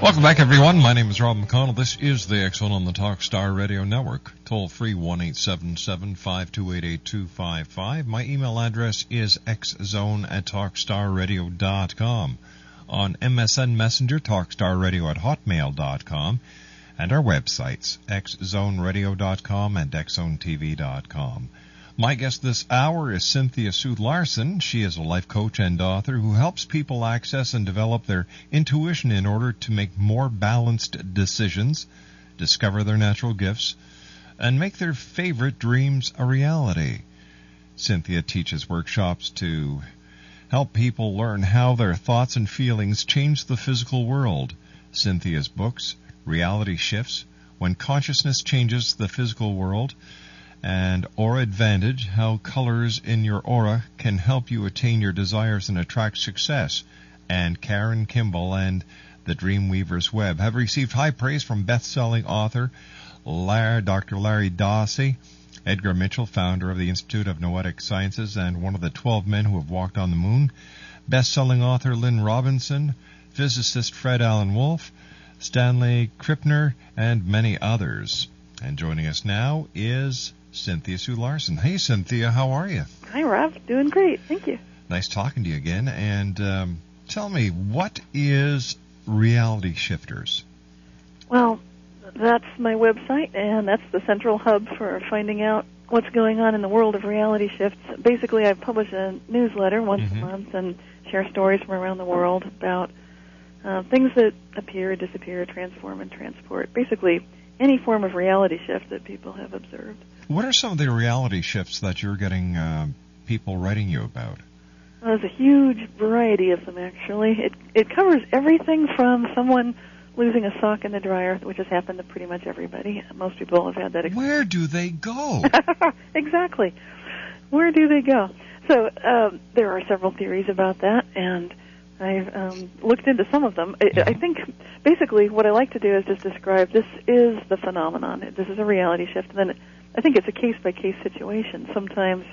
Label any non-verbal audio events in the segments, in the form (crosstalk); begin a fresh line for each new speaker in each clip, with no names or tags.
Welcome back, everyone. My name is Rob McConnell. This is the Zone on the Talkstar Radio Network. Toll free one eight seven seven five two eight eight two five five. My email address is xzone at talkstarradio.com. On MSN Messenger, talkstarradio at hotmail.com. And our websites, xzoneradio.com and xzonetv.com. My guest this hour is Cynthia Sue Larson. She is a life coach and author who helps people access and develop their intuition in order to make more balanced decisions, discover their natural gifts, and make their favorite dreams a reality. Cynthia teaches workshops to help people learn how their thoughts and feelings change the physical world. Cynthia's books, Reality Shifts, When Consciousness Changes the Physical World, and Aura Advantage How Colors in Your Aura Can Help You Attain Your Desires and Attract Success, and Karen Kimball and The Dreamweaver's Web have received high praise from best selling author Larry, Dr. Larry Dossey, Edgar Mitchell, founder of the Institute of Noetic Sciences and one of the 12 men who have walked on the moon, best selling author Lynn Robinson, physicist Fred Alan Wolf, Stanley Krippner, and many others. And joining us now is Cynthia Sue Larson. Hey, Cynthia, how are you?
Hi, Rob. Doing great. Thank you.
Nice talking to you again. And um, tell me, what is Reality Shifters?
Well, that's my website, and that's the central hub for finding out what's going on in the world of reality shifts. Basically, I publish a newsletter once
Mhm.
a month and share stories from around the world about uh, things that appear, disappear, transform, and transport. Basically, any form of reality shift that people have observed.
What are some of the reality shifts that you're getting uh, people writing you about?
Well, there's a huge variety of them, actually. It it covers everything from someone losing a sock in the dryer, which has happened to pretty much everybody. Most people have had that experience.
Where do they go? (laughs)
exactly. Where do they go? So um, there are several theories about that, and I've um, looked into some of them. I, I think basically what I like to do is just describe this is the phenomenon. This is a reality shift, and then I think it's a case by case situation. Sometimes,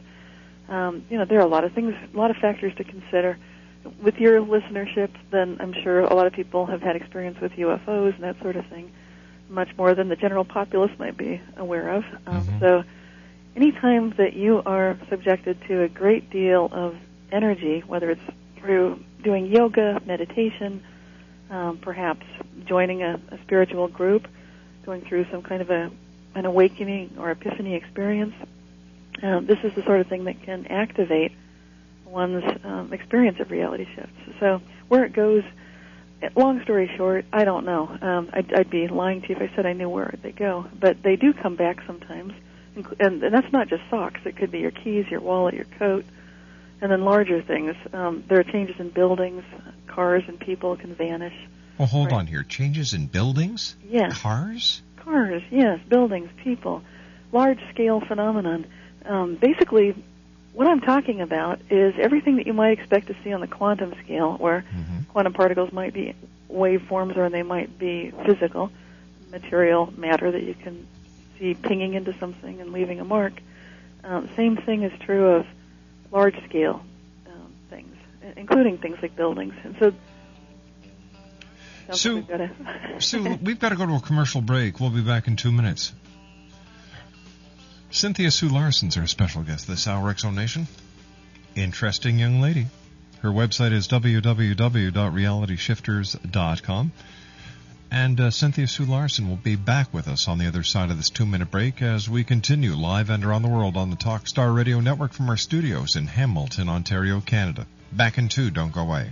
um, you know, there are a lot of things, a lot of factors to consider. With your listenership, then I'm sure a lot of people have had experience with UFOs and that sort of thing, much more than the general populace might be aware of. Um,
Mhm.
So, anytime that you are subjected to a great deal of energy, whether it's through doing yoga, meditation, um, perhaps joining a, a spiritual group, going through some kind of a an awakening or epiphany experience, um, this is the sort of thing that can activate one's um, experience of reality shifts. So where it goes, long story short, I don't know. Um, I'd, I'd be lying to you if I said I knew where they go, but they do come back sometimes, and, and that's not just socks. It could be your keys, your wallet, your coat, and then larger things. Um, there are changes in buildings, cars, and people can vanish.
Well, hold
Right.
on here. Changes in buildings?
Yes.
Cars?
Cars, yes, buildings, people, large scale phenomenon. Um, basically, what I'm talking about is everything that you might expect to see on the quantum scale, where
Mhm.
quantum particles might be waveforms or they might be physical, material matter that you can see pinging into something and leaving a mark. Um, same thing is true of large scale um, things, including things like buildings. And so,
Sue- (laughs)
we've gotta-
Sue, we've got to go to a commercial break. We'll be back in two minutes. Cynthia Sue Larson's our special guest this hour, X Zone Nation. Interesting young lady. Her website is www.realityshifters.com. And uh, Cynthia Sue Larson will be back with us on the other side of this two minute break as we continue live and around the world on the Talkstar Radio Network from our studios in Hamilton, Ontario, Canada. Back in two, don't go away.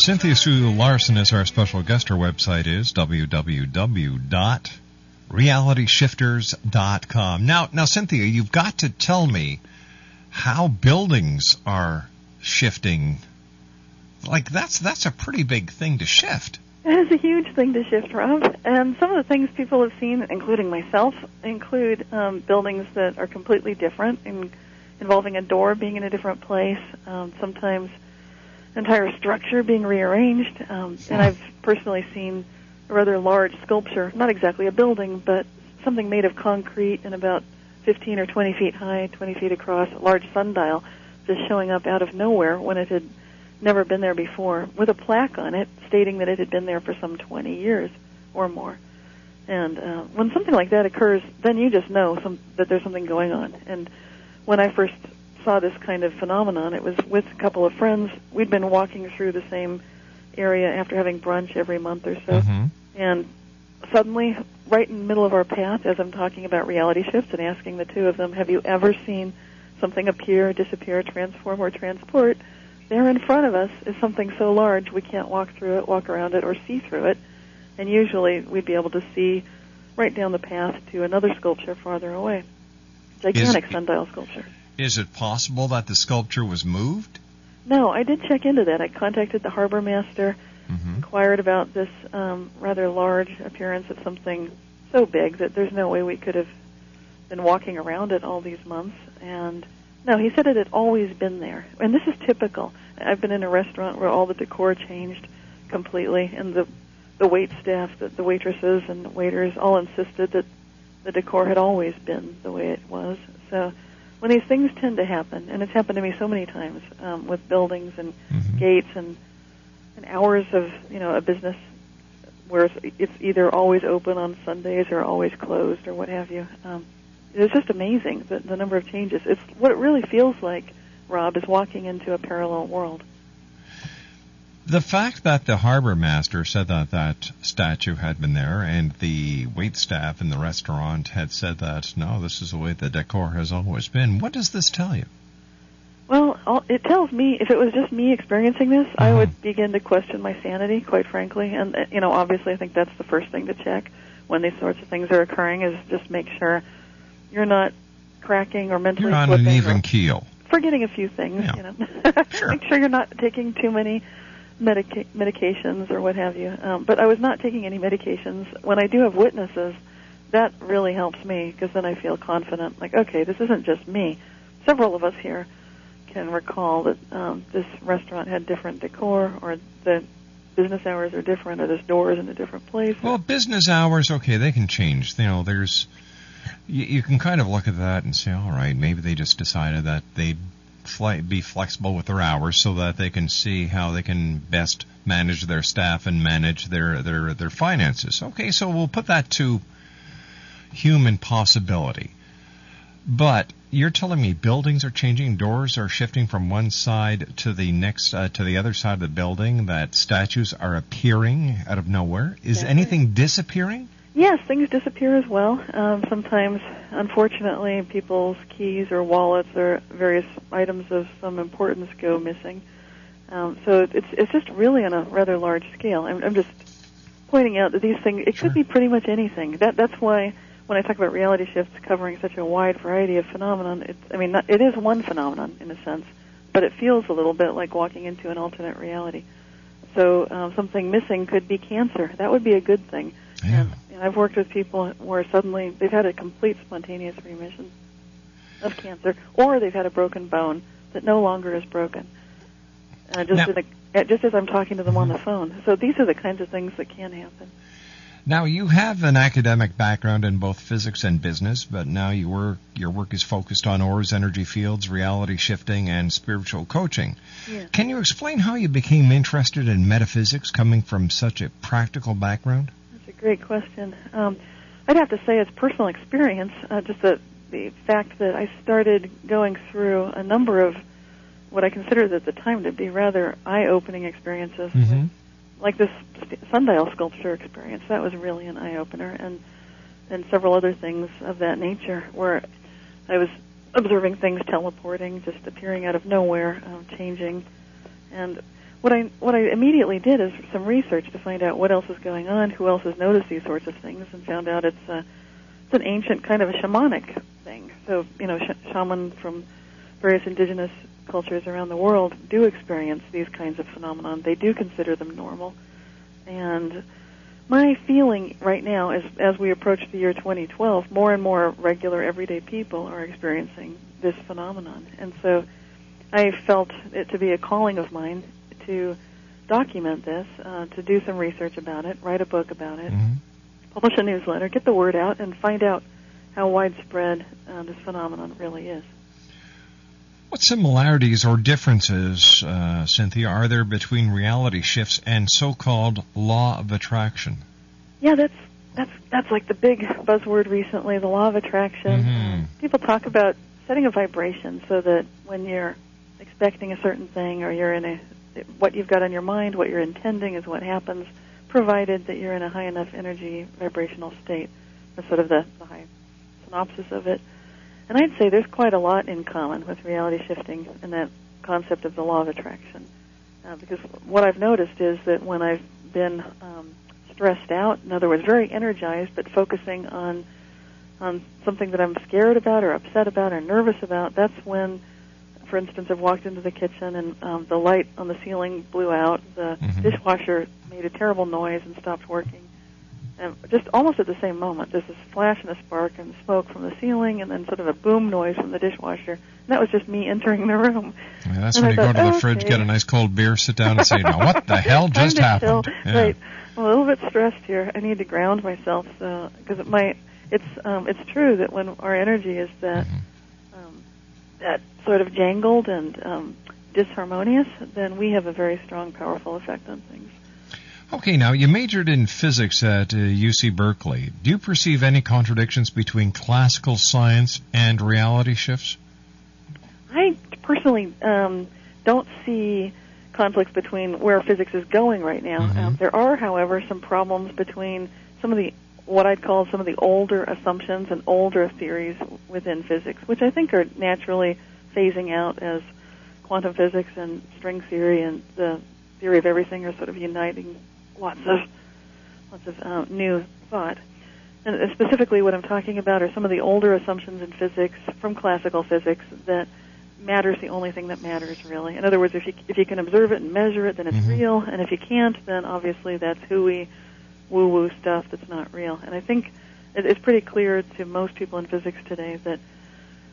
Cynthia Sue Larson is our special guest. Her website is www.realityshifters.com. Now, now, Cynthia, you've got to tell me how buildings are shifting. Like that's that's a pretty big thing to shift.
It is a huge thing to shift, Rob. And some of the things people have seen, including myself, include um, buildings that are completely different, in, involving a door being in a different place. Um, sometimes entire structure being rearranged. Um, and I've personally seen a rather large sculpture, not exactly a building, but something made of concrete and about 15 or 20 feet high, 20 feet across, a large sundial just showing up out of nowhere when it had never been there before, with a plaque on it stating that it had been there for some 20 years or more. And uh, when something like that occurs, then you just know some, that there's something going on. And when I first saw this kind of phenomenon. It was with a couple of friends. We'd been walking through the same area after having brunch every month or so,
mm-hmm.
and suddenly, right in the middle of our path, as I'm talking about reality shifts and asking the two of them, "Have you ever seen something appear, disappear, transform, or transport?" There in front of us is something so large we can't walk through it, walk around it, or see through it. And usually, we'd be able to see right down the path to another sculpture farther away. Gigantic
Is-
sundial sculpture.
Is it possible that the sculpture was moved?
No, I did check into that. I contacted the harbor master,
Mm-hmm.
inquired about this um, rather large appearance of something so big that there's no way we could have been walking around it all these months. And no, he said it had always been there. And this is typical. I've been in a restaurant where all the decor changed completely, and the the wait staff, the, the waitresses and waiters, all insisted that the decor had always been the way it was. So when these things tend to happen, and it's happened to me so many times um, with buildings and
Mhm.
gates and and hours of you know a business where it's, it's either always open on Sundays or always closed or what have you. Um, it's just amazing the, the number of changes. It's what it really feels like. Rob is walking into a parallel world.
The fact that the harbor master said that that statue had been there, and the wait staff in the restaurant had said that no, this is the way the decor has always been. What does this tell you?
Well, it tells me if it was just me experiencing this, I
Mhm.
would begin to question my sanity, quite frankly. And uh, you know, obviously, I think that's the first thing to check when these sorts of things are occurring is just make sure you're not cracking or mentally
You're on an even keel.
forgetting a few things.
Yeah.
You know, (laughs)
Sure.
make sure you're not taking too many medica- medications or what have you. Um, but I was not taking any medications. When I do have witnesses, that really helps me because then I feel confident. Like, okay, this isn't just me. Several of us here can recall that um, this restaurant had different decor, or the business hours are different, or there's doors in a different place.
Well, business hours, okay, they can change. You know, there's you, you can kind of look at that and say, all right, maybe they just decided that they'd be flexible with their hours so that they can see how they can best manage their staff and manage their their their finances. Okay, so we'll put that to human possibility. But you're telling me buildings are changing, doors are shifting from one side to the next uh, to the other side of the building. That statues are appearing out of nowhere. Is
That's
anything disappearing?
Yes, things disappear as well. Um, sometimes, unfortunately, people's keys or wallets or various items of some importance go missing. Um, so it's it's just really on a rather large scale. I'm, I'm just pointing out that these things it
Sure.
could be pretty much anything. That that's why when I talk about reality shifts covering such a wide variety of phenomenon, it's I mean not, it is one phenomenon in a sense, but it feels a little bit like walking into an alternate reality. So um, something missing could be cancer. That would be a good thing.
Yeah.
And, and I've worked with people where suddenly they've had a complete spontaneous remission of cancer, or they've had a broken bone that no longer is broken. Uh, just,
Now-
a, uh, just as I'm talking to them on the phone. So these are the kinds of things that can happen.
Now you have an academic background in both physics and business, but now you work your work is focused on auras, energy fields, reality shifting, and spiritual coaching.
Yeah.
Can you explain how you became interested in metaphysics, coming from such a practical background?
Great question. Um, I'd have to say it's personal experience. Uh, just the the fact that I started going through a number of what I considered at the time to be rather eye-opening experiences,
Mm-hmm.
like this sundial sculpture experience. That was really an eye-opener, and and several other things of that nature, where I was observing things teleporting, just appearing out of nowhere, um, changing, and what I what I immediately did is some research to find out what else is going on, who else has noticed these sorts of things, and found out it's a it's an ancient kind of a shamanic thing. So you know, sh- shaman from various indigenous cultures around the world do experience these kinds of phenomenon. They do consider them normal, and my feeling right now is as we approach the year 2012, more and more regular everyday people are experiencing this phenomenon, and so I felt it to be a calling of mine to document this, uh, to do some research about it, write a book about it,
Mm-hmm.
publish a newsletter, get the word out, and find out how widespread uh, this phenomenon really is.
What similarities or differences, uh, Cynthia, are there between reality shifts and so-called law of attraction?
Yeah, that's that's that's like the big buzzword recently, the law of attraction.
Mhm.
People talk about setting a vibration so that when you're expecting a certain thing or you're in a what you've got on your mind, what you're intending is what happens, provided that you're in a high enough energy vibrational state. That's sort of the, the high synopsis of it. And I'd say there's quite a lot in common with reality shifting and that concept of the law of attraction. Uh, because what I've noticed is that when I've been um, stressed out, in other words, very energized, but focusing on on something that I'm scared about or upset about or nervous about, that's when, for instance, I've walked into the kitchen and um, the light on the ceiling blew out, the
Mhm.
dishwasher made a terrible noise and stopped working, and just almost at the same moment, there's this flash and a spark and smoke from the ceiling, and then sort of a boom noise from the dishwasher. And that was just me entering the room.
Yeah, that's
And
when
I
you go to the
okay.
fridge, get a nice cold beer, sit down, and say, "Now what the (laughs) hell just happened?" Yeah.
Right. I'm a little bit stressed here. I need to ground myself, so because my it's um, it's true that when our energy is that
Mm-hmm.
That sort of jangled and um, disharmonious, then we have a very strong, powerful effect on things.
Okay, now you majored in physics at uh, UC Berkeley. Do you perceive any contradictions between classical science and reality shifts?
I personally um, don't see conflicts between where physics is going right now.
Mhm.
Um, there are, however, some problems between some of the what I'd call some of the older assumptions and older theories within physics, which I think are naturally phasing out as quantum physics and string theory and the theory of everything are sort of uniting lots of lots of uh, new thought. And uh, specifically, what I'm talking about are some of the older assumptions in physics from classical physics that matter's the only thing that matters, really. In other words, if you if you can observe it and measure it, then it's
Mhm.
real, and if you can't, then obviously that's hooey, woo-woo stuff that's not real. And I think it's pretty clear to most people in physics today that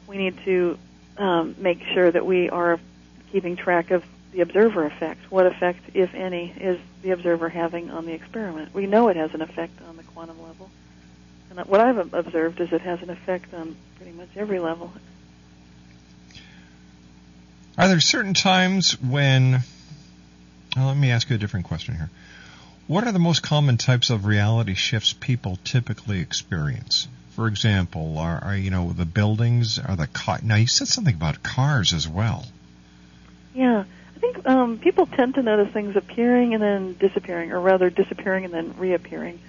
we need to um, make sure that we are keeping track of the observer effect. What effect, if any, is the observer having on the experiment? We know it has an effect on the quantum level. And what I've observed is it has an effect on pretty much every level.
Are there certain times when? Well, let me ask you a different question here. What are the most common types of reality shifts people typically experience? For example, are, are you know the buildings? Are the car? Now you said something about cars as well.
Yeah, I think um, people tend to notice things appearing and then disappearing, or rather disappearing and then reappearing.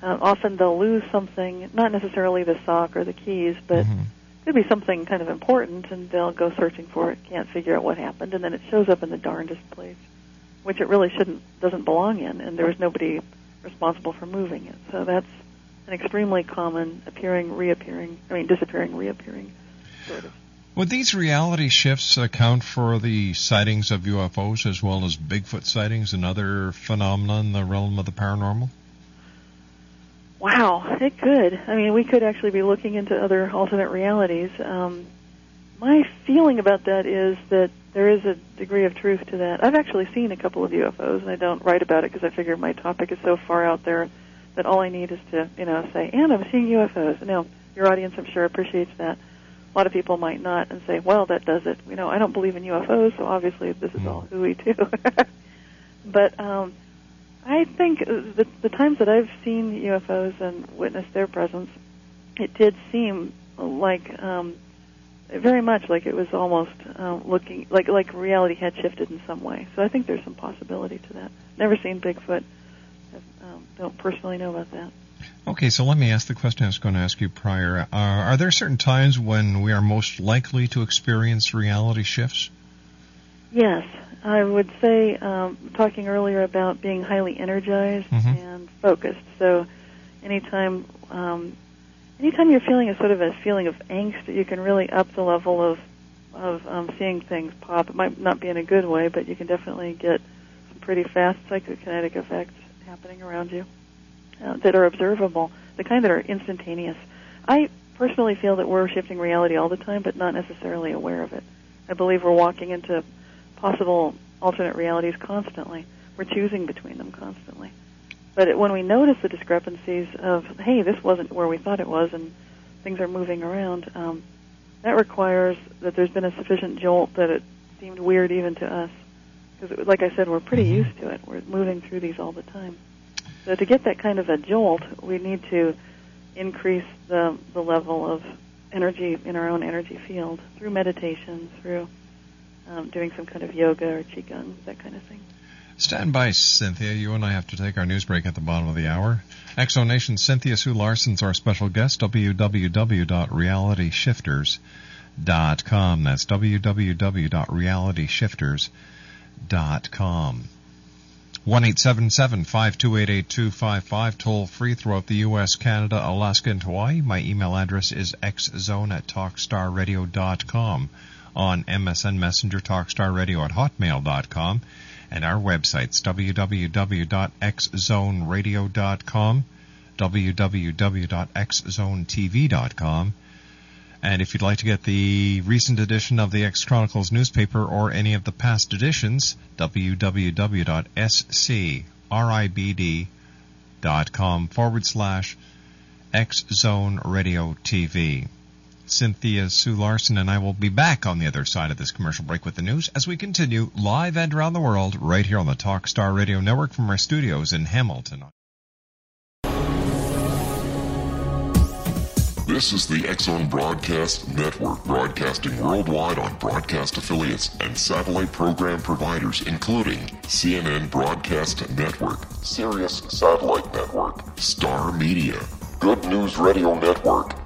Uh, often they'll lose something, not necessarily the sock or the keys, but
Mhm.
could be something kind of important, and they'll go searching for it, can't figure out what happened, and then it shows up in the darndest place, which it really shouldn't, doesn't belong in, and there was nobody responsible for moving it. So that's an extremely common appearing, reappearing, I mean disappearing, reappearing sort of.
Would these reality shifts account for the sightings of UFOs as well as Bigfoot sightings and other phenomena in the realm of the paranormal?
Wow, it could. I mean, we could actually be looking into other alternate realities. Um, my feeling about that is that there is a degree of truth to that. I've actually seen a couple of UFOs, and I don't write about it because I figure my topic is so far out there that all I need is to, you know, say, and I'm seeing UFOs. Now, your audience, I'm sure, appreciates that. A lot of people might not and say, well, that does it. You know, I don't believe in UFOs, so obviously this is all hooey too. (laughs) but um, I think the, the times that I've seen UFOs and witnessed their presence, it did seem like um, very much like it was almost uh, looking like like reality had shifted in some way. So I think there's some possibility to that. Never seen Bigfoot. Um, don't personally know about that.
Okay, so let me ask the question I was going to ask you prior. Uh, are there certain times when we are most likely to experience reality shifts?
Yes, I would say um, talking earlier about being highly energized
Mhm.
and focused. So, anytime, um, anytime you're feeling a sort of a feeling of angst, you can really up the level of of um, seeing things pop. It might not be in a good way, but you can definitely get some pretty fast psychokinetic effects happening around you uh, that are observable, the kind that are instantaneous. I personally feel that we're shifting reality all the time, but not necessarily aware of it. I believe we're walking into possible alternate realities constantly. We're choosing between them constantly. But when we notice the discrepancies of, hey, this wasn't where we thought it was, and things are moving around, um, that requires that there's been a sufficient jolt that it seemed weird even to us. Because, it was like I said, we're pretty
Mhm.
used to it. We're moving through these all the time. So to get that kind of a jolt, we need to increase the the level of energy in our own energy field through meditation, through um, doing some kind of yoga or qigong, that kind of thing.
Stand by, Cynthia. You and I have to take our news break at the bottom of the hour. X Zone Nation Cynthia Sue Larson's our special guest. www.realityshifters.com. That's www.realityshifters.com. One eight seven seven five two eight eight two five five. Toll free throughout the U.S., Canada, Alaska, and Hawaii. My email address is xzone at talkstarradio.com. On MSN Messenger, Talkstarradio at hotmail.com. And our website's www.xzoneradio.com. www.xzonetv.com. And if you'd like to get the recent edition of the X Chronicles newspaper or any of the past editions, www.scribd.com forward slash X Zone Radio TV. Cynthia Sue Larson and I will be back on the other side of this commercial break with the news as we continue live and around the world right here on the Talkstar Radio Network from our studios in Hamilton.
This is the X Zone Broadcast Network, broadcasting worldwide on broadcast affiliates and satellite program providers, including CNN Broadcast Network, Sirius Satellite Network, Star Media, Good News Radio Network,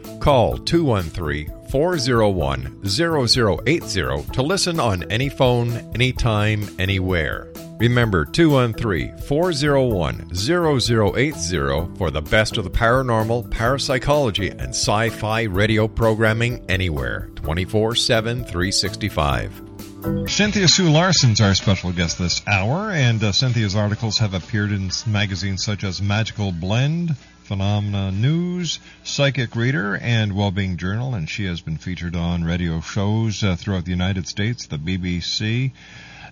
Call 213 401 0080 to listen on any phone, anytime, anywhere. Remember 213 401 0080 for the best of the paranormal, parapsychology, and sci fi radio programming anywhere 24 7 365.
Cynthia Sue Larson's our special guest this hour, and uh, Cynthia's articles have appeared in magazines such as Magical Blend, PhenomeNEWS, Psychic Reader, and Wellbeing Journal, and she has been featured on radio shows uh, throughout the United States, the BBC,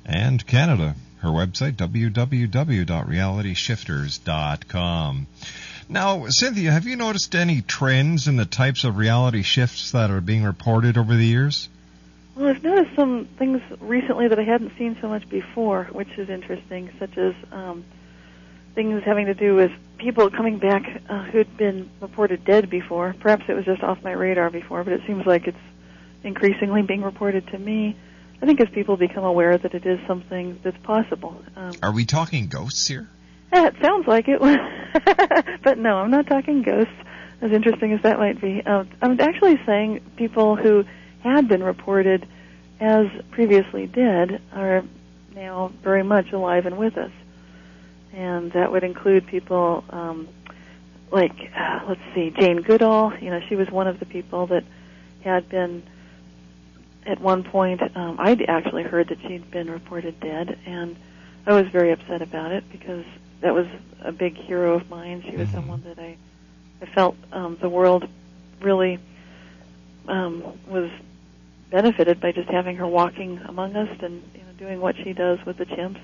and Canada. Her website, www.realityshifters.com. Now, Cynthia, have you noticed any trends in the types of reality shifts that are being reported over the years?
Well, I've noticed some things recently that I hadn't seen so much before, which is interesting, such as um, things having to do with people coming back uh, who'd been reported dead before. Perhaps it was just off my radar before, but it seems like it's increasingly being reported to me. I think as people become aware that it is something that's possible. Um,
Are we talking ghosts here?
yeah, it sounds like it, (laughs) but no, I'm not talking ghosts. As interesting as that might be, um, I'm actually saying people who had been reported as previously dead are now very much alive and with us and that would include people um, like uh, let's see, Jane Goodall. You know, she was one of the people that had been at one point. Um, I'd actually heard that she'd been reported dead, and I was very upset about it because that was a big hero of mine. She was
Mhm.
someone that I I felt um, the world really um, was benefited by just having her walking among us and you know doing what she does with the chimps.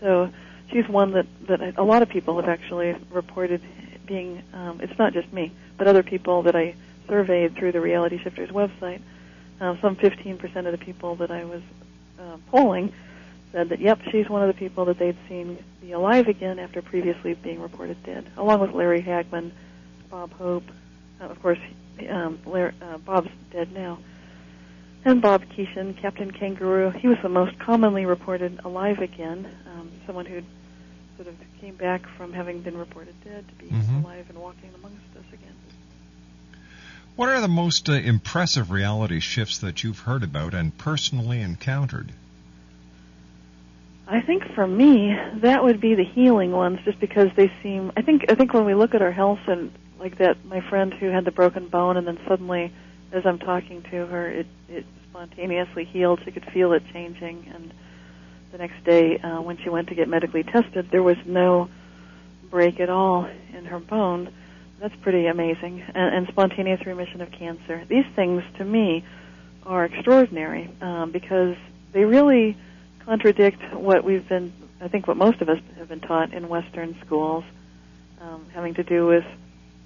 So she's one that that a lot of people have actually reported being. Um, it's not just me, but other people that I surveyed through the Reality Shifters website. Uh, some 15% of the people that I was uh, polling said that yep, she's one of the people that they'd seen be alive again after previously being reported dead, along with Larry Hagman, Bob Hope, uh, of course, um, Larry, uh, Bob's dead now, and Bob Keeshan, Captain Kangaroo. He was the most commonly reported alive again, um, someone who sort of came back from having been reported dead to be
Mhm.
alive and walking amongst us again.
What are the most uh, impressive reality shifts that you've heard about and personally encountered?
I think for me, that would be the healing ones, just because they seem. I think I think when we look at our health and like that, my friend who had the broken bone, and then suddenly, as I'm talking to her, it it spontaneously healed. She could feel it changing, and the next day, uh, when she went to get medically tested, there was no break at all in her bone. That's pretty amazing, and, and spontaneous remission of cancer. These things, to me, are extraordinary um, because they really contradict what we've been, I think, what most of us have been taught in Western schools, um, having to do with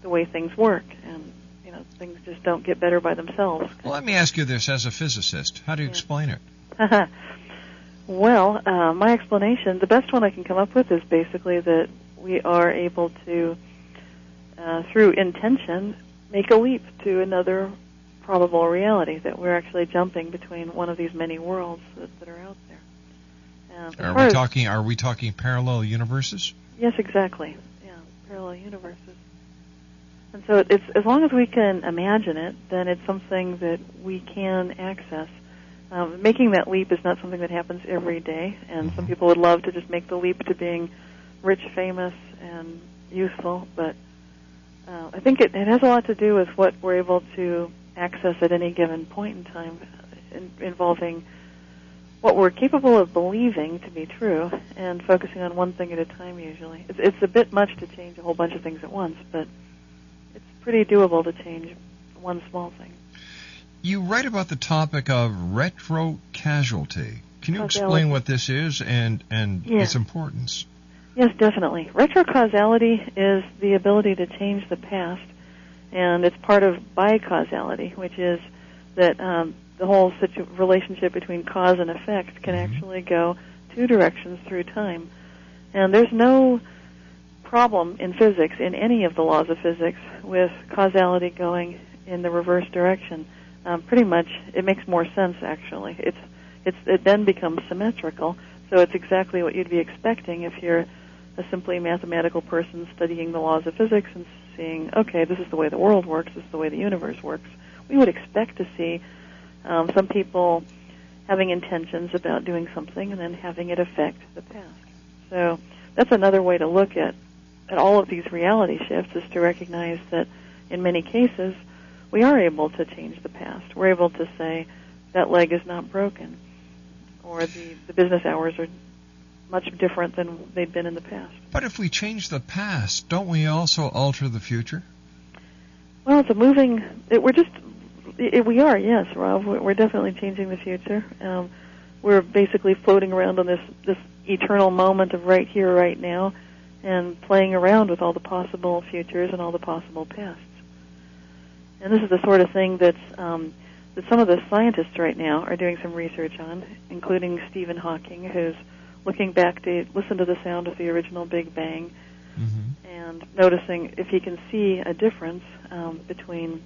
the way things work. And you know things just don't get better by themselves.
Well, let me ask you this as a physicist. How do you
Yeah.
explain it? (laughs)
well, uh, my explanation, the best one I can come up with, is basically that we are able to, uh, through intention, make a leap to another probable reality. That we're actually jumping between one of these many worlds that, that are out there. Um,
Are we
as-
talking? Are we talking parallel universes?
Yes, exactly. Yeah, parallel universes. And so it's as long as we can imagine it, then it's something that we can access. Um, making that leap is not something that happens every day, and some people would love to just make the leap to being rich, famous, and useful. But uh, I think it, it has a lot to do with what we're able to access at any given point in time, in, involving what we're capable of believing to be true and focusing on one thing at a time usually. It's, it's a bit much to change a whole bunch of things at once, but it's pretty doable to change one small thing.
You write about the topic of retro casualty. Can you
Causality.
explain what this is and and its importance?
Yes, definitely. Retrocausality is the ability to change the past, and it's part of bicausality, which is that um, the whole situ- relationship between cause and effect can actually go two directions through time. And there's no problem in physics, in any of the laws of physics, with causality going in the reverse direction. Um, pretty much, it makes more sense actually. It's it's it then becomes symmetrical, so it's exactly what you'd be expecting if you're a simply mathematical person studying the laws of physics and seeing, okay, this is the way the world works, this is the way the universe works. We would expect to see um, some people having intentions about doing something and then having it affect the past. So that's another way to look at at all of these reality shifts is to recognize that in many cases we are able to change the past. We're able to say that leg is not broken or the, the business hours are much different than they've been in the past.
But if we change the past, don't we also alter the future?
Well, it's a moving. It, we're just. It, we are, yes, Rob. We're, we're definitely changing the future. Um, we're basically floating around on this this eternal moment of right here, right now, and playing around with all the possible futures and all the possible pasts. And this is the sort of thing that's um, that some of the scientists right now are doing some research on, including Stephen Hawking, who's looking back to listen to the sound of the original Big Bang
Mm-hmm.
and noticing if he can see a difference um, between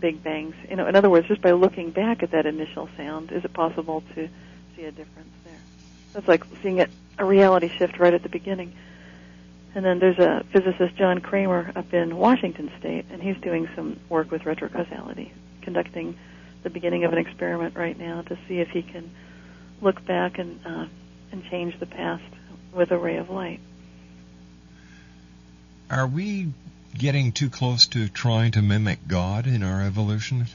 big bangs. You know, in other words, just by looking back at that initial sound, is it possible to see a difference there? That's like seeing it, a reality shift right at the beginning. And then there's a physicist, John Cramer, up in Washington State, and he's doing some work with retrocausality, conducting the beginning of an experiment right now to see if he can look back and uh, and change the past with a ray of light.
Are we getting too close to trying to mimic God in our evolution?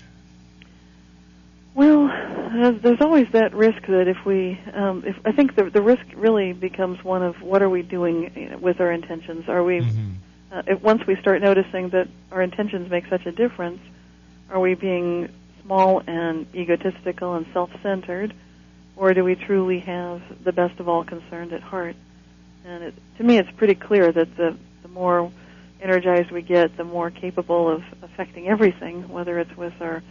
Well, there's, there's always that risk that if we, um, if I think the the risk really becomes one of what are we doing with our intentions? Are we,
Mm-hmm.
uh, if, once we start noticing that our intentions make such a difference, are we being small and egotistical and self-centered, or do we truly have the best of all concerned at heart? And it, to me, it's pretty clear that the the more energized we get, the more capable of affecting everything, whether it's with our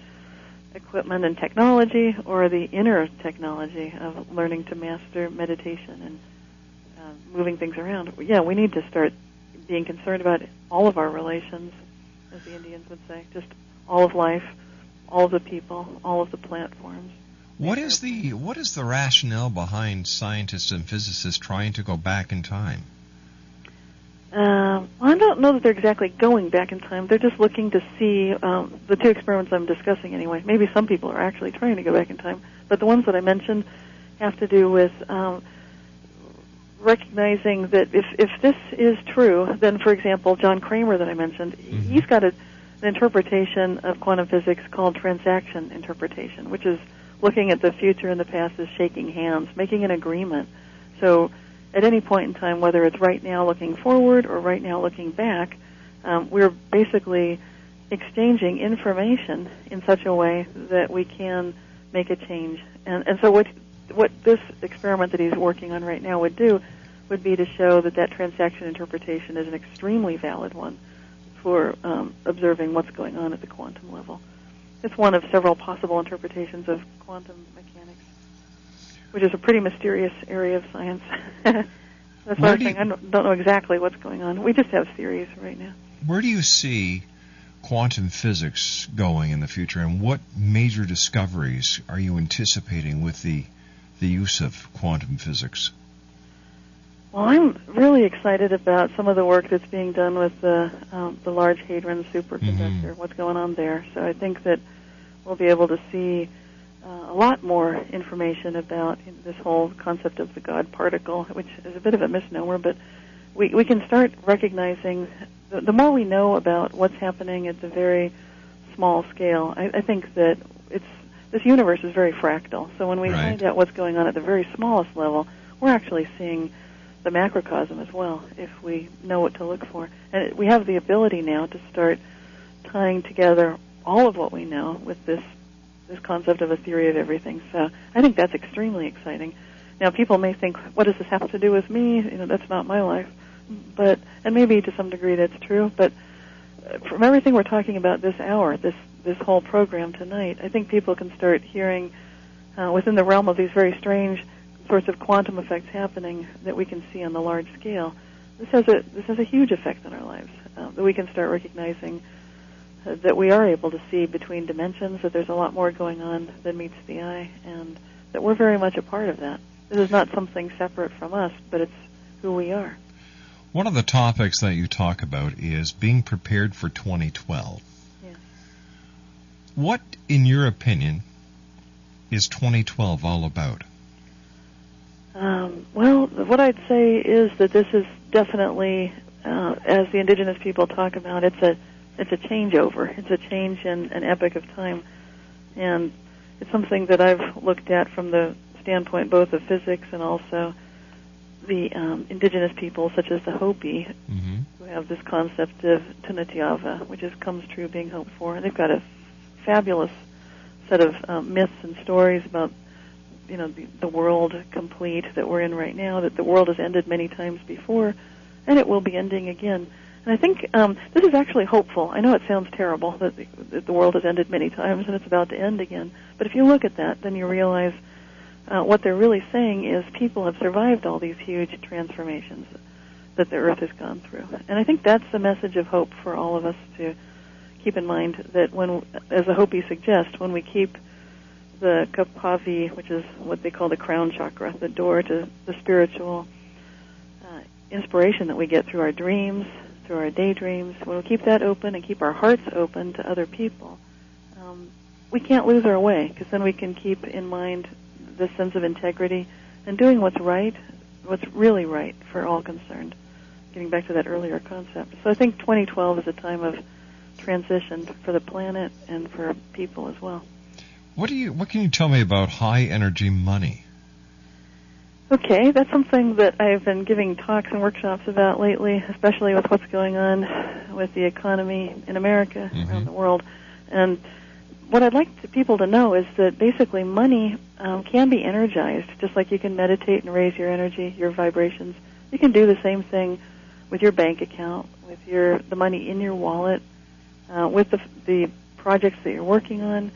equipment and technology or the inner technology of learning to master meditation and uh, moving things around. Yeah, we need to start being concerned about all of our relations, as the Indians would say, just all of life, all of the people, all of the plant forms.
What is the what is the rationale behind scientists and physicists trying to go back in time?
Um, I don't know that they're exactly going back in time. They're just looking to see um, the two experiments I'm discussing anyway. Maybe some people are actually trying to go back in time, but the ones that I mentioned have to do with um, recognizing that if if this is true, then for example, John Cramer that I mentioned, he's got a, an interpretation of quantum physics called transaction interpretation, which is looking at the future and the past as shaking hands, making an agreement. So at any point in time, whether it's right now looking forward or right now looking back, um, we're basically exchanging information in such a way that we can make a change. And, and so what what this experiment that he's working on right now would do would be to show that that transaction interpretation is an extremely valid one for um, observing what's going on at the quantum level. It's one of several possible interpretations of quantum mechanics, which is a pretty mysterious area of science. (laughs) That's
Where
why I'm
do
saying
you-
I don't, don't know exactly what's going on. We just have theories right now.
Where do you see quantum physics going in the future, and what major discoveries are you anticipating with the the use of quantum physics?
Well, I'm really excited about some of the work that's being done with the um, the Large Hadron Superconductor. What's going on there? So I think that we'll be able to see uh, a lot more information about this whole concept of the God particle, which is a bit of a misnomer, but we we can start recognizing the, the more we know about what's happening at the very small scale. I, I think that it's this universe is very fractal. So when we
Right.
find out what's going on at the very smallest level, we're actually seeing the macrocosm as well if we know what to look for. And it, we have the ability now to start tying together all of what we know with this this concept of a theory of everything. So I think that's extremely exciting. Now people may think, what does this have to do with me? You know, that's not my life. But and maybe to some degree that's true, but uh, from everything we're talking about this hour, this this whole program tonight, I think people can start hearing uh, within the realm of these very strange sorts of quantum effects happening that we can see on the large scale. This has a this has a huge effect on our lives. Uh, that we can start recognizing that we are able to see between dimensions. That there's a lot more going on than meets the eye, and that we're very much a part of that. This is not something separate from us, but it's who we are.
One of the topics that you talk about is being prepared for 2012.
Yes.
What, in your opinion, is 2012 all about?
Um, well, what I'd say is that this is definitely, uh, as the indigenous people talk about, it's a it's a changeover. It's a change in an epoch of time, and it's something that I've looked at from the standpoint both of physics and also the um, indigenous people, such as the Hopi,
Mm-hmm.
who have this concept of Tunatiava, which is comes true, being hoped for. And they've got a fabulous set of um, myths and stories about, you know, the, the world complete that we're in right now. That the world has ended many times before, and it will be ending again. And I think um, this is actually hopeful. I know it sounds terrible that the, that the world has ended many times and it's about to end again. But if you look at that, then you realize uh, what they're really saying is people have survived all these huge transformations that the earth has gone through. And I think that's the message of hope for all of us to keep in mind that when, as the Hopi suggests, when we keep the Kopavi, which is what they call the crown chakra, the door to the spiritual uh, inspiration that we get through our dreams, our daydreams, when we keep that open and keep our hearts open to other people, um, we can't lose our way because then we can keep in mind this sense of integrity and doing what's right, what's really right for all concerned. Getting back to that earlier concept. So I think 2012 is a time of transition for the planet and for people as well.
What do you? What can you tell me about high energy money?
Okay, that's something that I've been giving talks and workshops about lately, especially with what's going on with the economy in America, around the world. And what I'd like to people to know is that basically money um, can be energized, just like you can meditate and raise your energy, your vibrations. You can do the same thing with your bank account, with your the money in your wallet, uh, with the the projects that you're working on,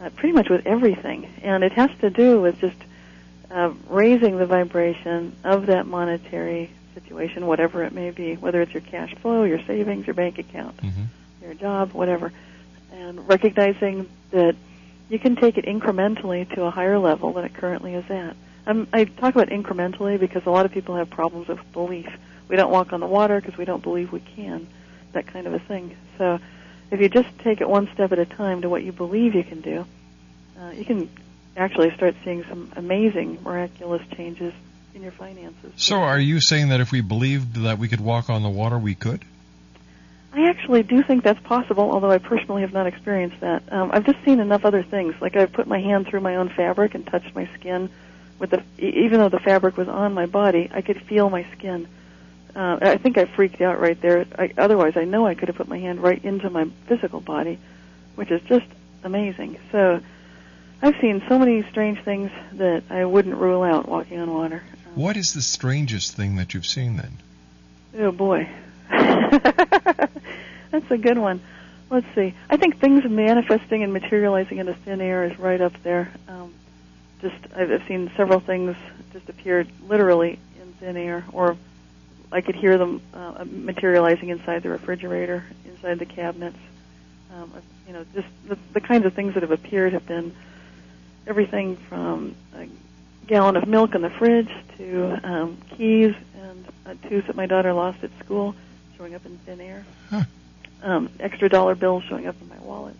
uh, pretty much with everything. And it has to do with just uh, raising the vibration of that monetary situation, whatever it may be, whether it's your cash flow, your savings, your bank account, your job, whatever, and recognizing that you can take it incrementally to a higher level than it currently is at. Um, I talk about incrementally because a lot of people have problems with belief. We don't walk on the water because we don't believe we can, that kind of a thing. So if you just take it one step at a time to what you believe you can do, uh, you can actually start seeing some amazing, miraculous changes in your finances.
So, are you saying that if we believed that we could walk on the water, we could?
I actually do think that's possible, although I personally have not experienced that. Um, I've just seen enough other things. Like I've put my hand through my own fabric and touched my skin with the, even though the fabric was on my body, I could feel my skin. Uh, I think I freaked out right there. I, otherwise, I know I could have put my hand right into my physical body, which is just amazing. So, I've seen so many strange things that I wouldn't rule out walking on water.
What is the strangest thing that you've seen then?
Oh boy. (laughs) That's a good one. Let's see. I think things manifesting and materializing into thin air is right up there. Um, just I've, I've seen several things just appear literally in thin air, or I could hear them uh, materializing inside the refrigerator, inside the cabinets. Um, you know, just the, the kinds of things that have appeared have been everything from a gallon of milk in the fridge to um, keys and a tooth that my daughter lost at school showing up in thin air.
Huh.
Um, extra dollar bills showing up in my wallet.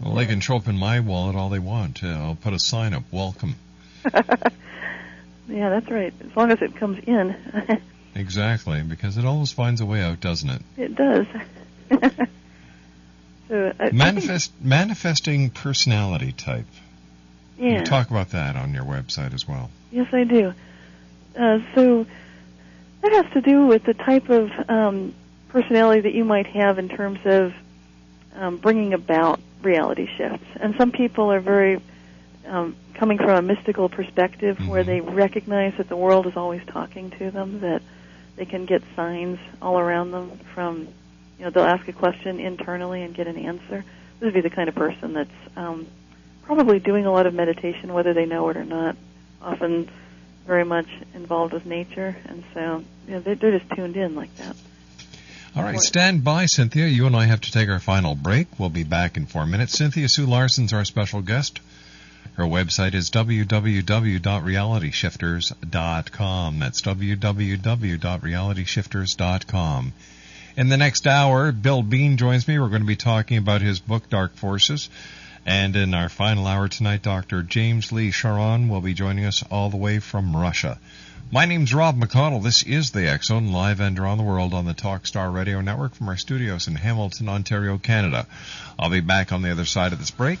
Well, they can show up in my wallet all they want. Uh, I'll put a sign up, welcome. (laughs)
Yeah, that's right. As long as it comes in, (laughs)
Exactly, because it always finds a way out, doesn't it?
it does. (laughs) so I, I think-
Manifest, manifesting personality type.
Yeah.
You talk about that on your website as well.
Yes, I do. Uh, so that has to do with the type of um, personality that you might have in terms of um, bringing about reality shifts. And some people are very um, coming from a mystical perspective where
Mhm.
they recognize that the world is always talking to them, that they can get signs all around them from, you know, they'll ask a question internally and get an answer. This would be the kind of person that's um, probably doing a lot of meditation, whether they know it or not. Often very much involved with nature, and so you know, they're, they're just tuned in like that.
All right, stand by, Cynthia. You and I have to take our final break. We'll be back in four minutes. Cynthia Sue Larson's our special guest. Her website is www.realityshifters.com. That's www.realityshifters.com. In the next hour, Bill Bean joins me. We're going to be talking about his book, Dark Forces. And in our final hour tonight, Dr. James Lee Sharon will be joining us all the way from Russia. My name's Rob McConnell. This is the Zone, live and around the world on the Talkstar Radio Network from our studios in Hamilton, Ontario, Canada. I'll be back on the other side of this break.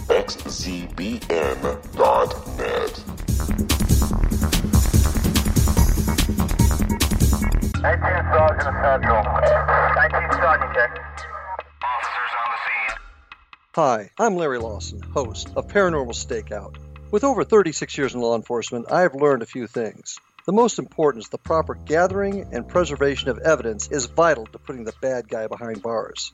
www.xzbn.net.
19 Sergeant Central. 19 Sergeant check. Officers on the scene.
Hi, I'm Larry Lawson, host of Paranormal Stakeout. With over 36 years in law enforcement, I have learned a few things. The most important is the proper gathering and preservation of evidence is vital to putting the bad guy behind bars.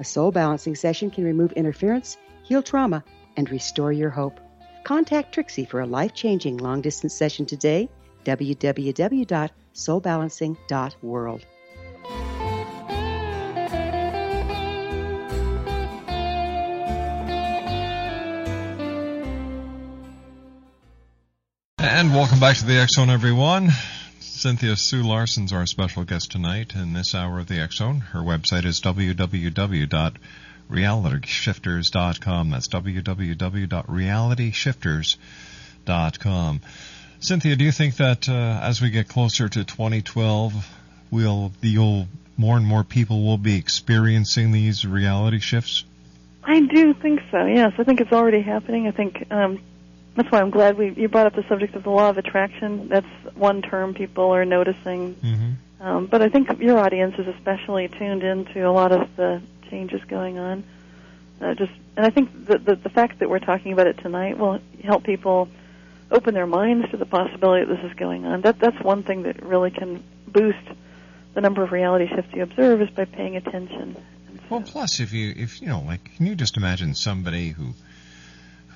A soul balancing session can remove interference, heal trauma, and restore your hope. Contact Trixie for a life changing long distance session today. www.soulbalancing.world.
And welcome back to the Zone, everyone. Cynthia Sue Larson's our special guest tonight in this hour of the Zone. Her website is www.realityshifters.com. That's www.realityshifters.com. Cynthia, do you think that uh, as we get closer to 2012, we'll more and more people will be experiencing these reality shifts?
I do think so. Yes, I think it's already happening. I think um, that's why I'm glad we you brought up the subject of the law of attraction. That's one term people are noticing.
Mm-hmm.
Um, but I think your audience is especially tuned into a lot of the changes going on. Uh, just, and I think the, the the fact that we're talking about it tonight will help people open their minds to the possibility that this is going on. That that's one thing that really can boost the number of reality shifts you observe is by paying attention.
Well, plus if you if you know like can you just imagine somebody who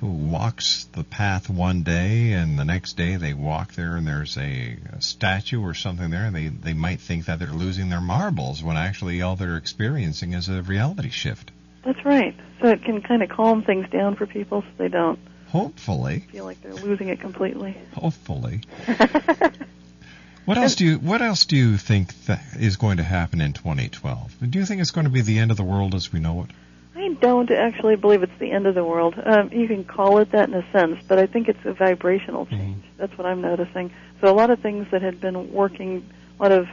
who walks the path one day and the next day they walk there and there's a, a statue or something there and they they might think that they're losing their marbles when actually all they're experiencing is a reality shift.
That's right. So it can kind of calm things down for people so they don't
Hopefully.
feel like they're losing it completely.
Hopefully. (laughs) What else do you What else do you think that is going to happen in 2012? Do you think it's going to be the end of the world as we know it?
I don't actually believe it's the end of the world. Um, you can call it that in a sense, but I think it's a vibrational change. That's what I'm noticing. So a lot of things that had been working, a lot of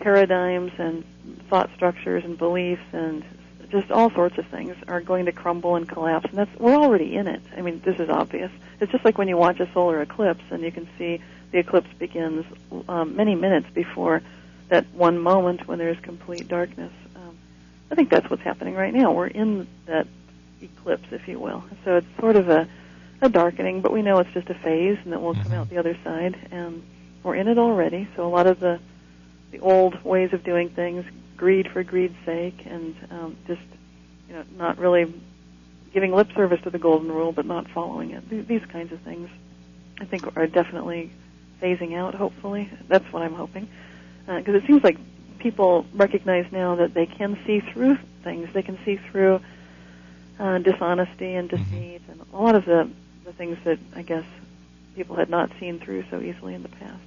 paradigms and thought structures and beliefs and just all sorts of things are going to crumble and collapse. And that's we're already in it. I mean, this is obvious. It's just like when you watch a solar eclipse and you can see the eclipse begins um, many minutes before that one moment when there's complete darkness. I think that's what's happening right now. We're in that eclipse, if you will. So it's sort of a, a darkening, but we know it's just a phase and that we'll come out the other side. And we're in it already. So a lot of the the old ways of doing things, greed for greed's sake, and um, just you know not really giving lip service to the golden rule, but not following it. Th- These kinds of things, I think, are definitely phasing out. Hopefully, that's what I'm hoping, because it seems like people recognize now that they can see through things. They can see through uh, dishonesty and deceit, and a lot of the the things that I guess people had not seen through so easily in the past.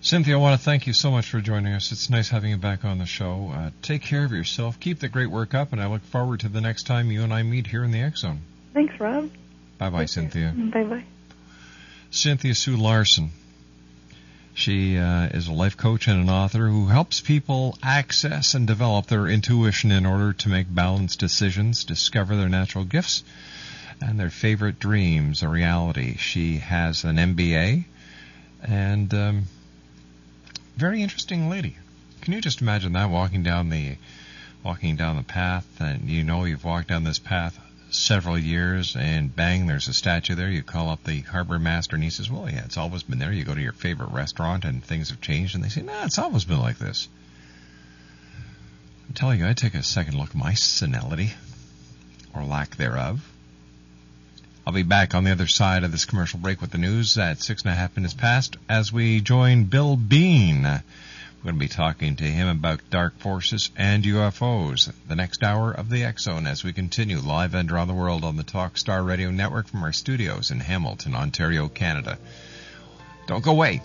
Cynthia, I want to thank you so much for joining us. It's nice having you back on the show. Uh, take care of yourself. Keep the great work up, and I look forward to the next time you and I meet here in the X Zone.
Thanks, Rob.
Bye bye, Cynthia.
Bye bye.
Cynthia Sue Larson. She uh, is a life coach and an author who helps people access and develop their intuition in order to make balanced decisions, discover their natural gifts, and their favorite dreams a reality. She has an MBA and um, very interesting lady. Can you just imagine that walking down the walking down the path and you know you've walked down this path several years and bang there's a statue there. You call up the harbor master and he says well yeah it's always been there. You go to your favorite restaurant and things have changed and they say nah it's always been like this. I'm telling you i take a second look at my senility or lack thereof. I'll be back on the other side of this commercial break with the news at six and a half minutes past as we join Bill Bean. We're going to be talking to him about dark forces and UFOs. The next hour of the Zone as we continue live and around the world on the Talk Star Radio Network from our studios in Hamilton, Ontario, Canada. Don't go away.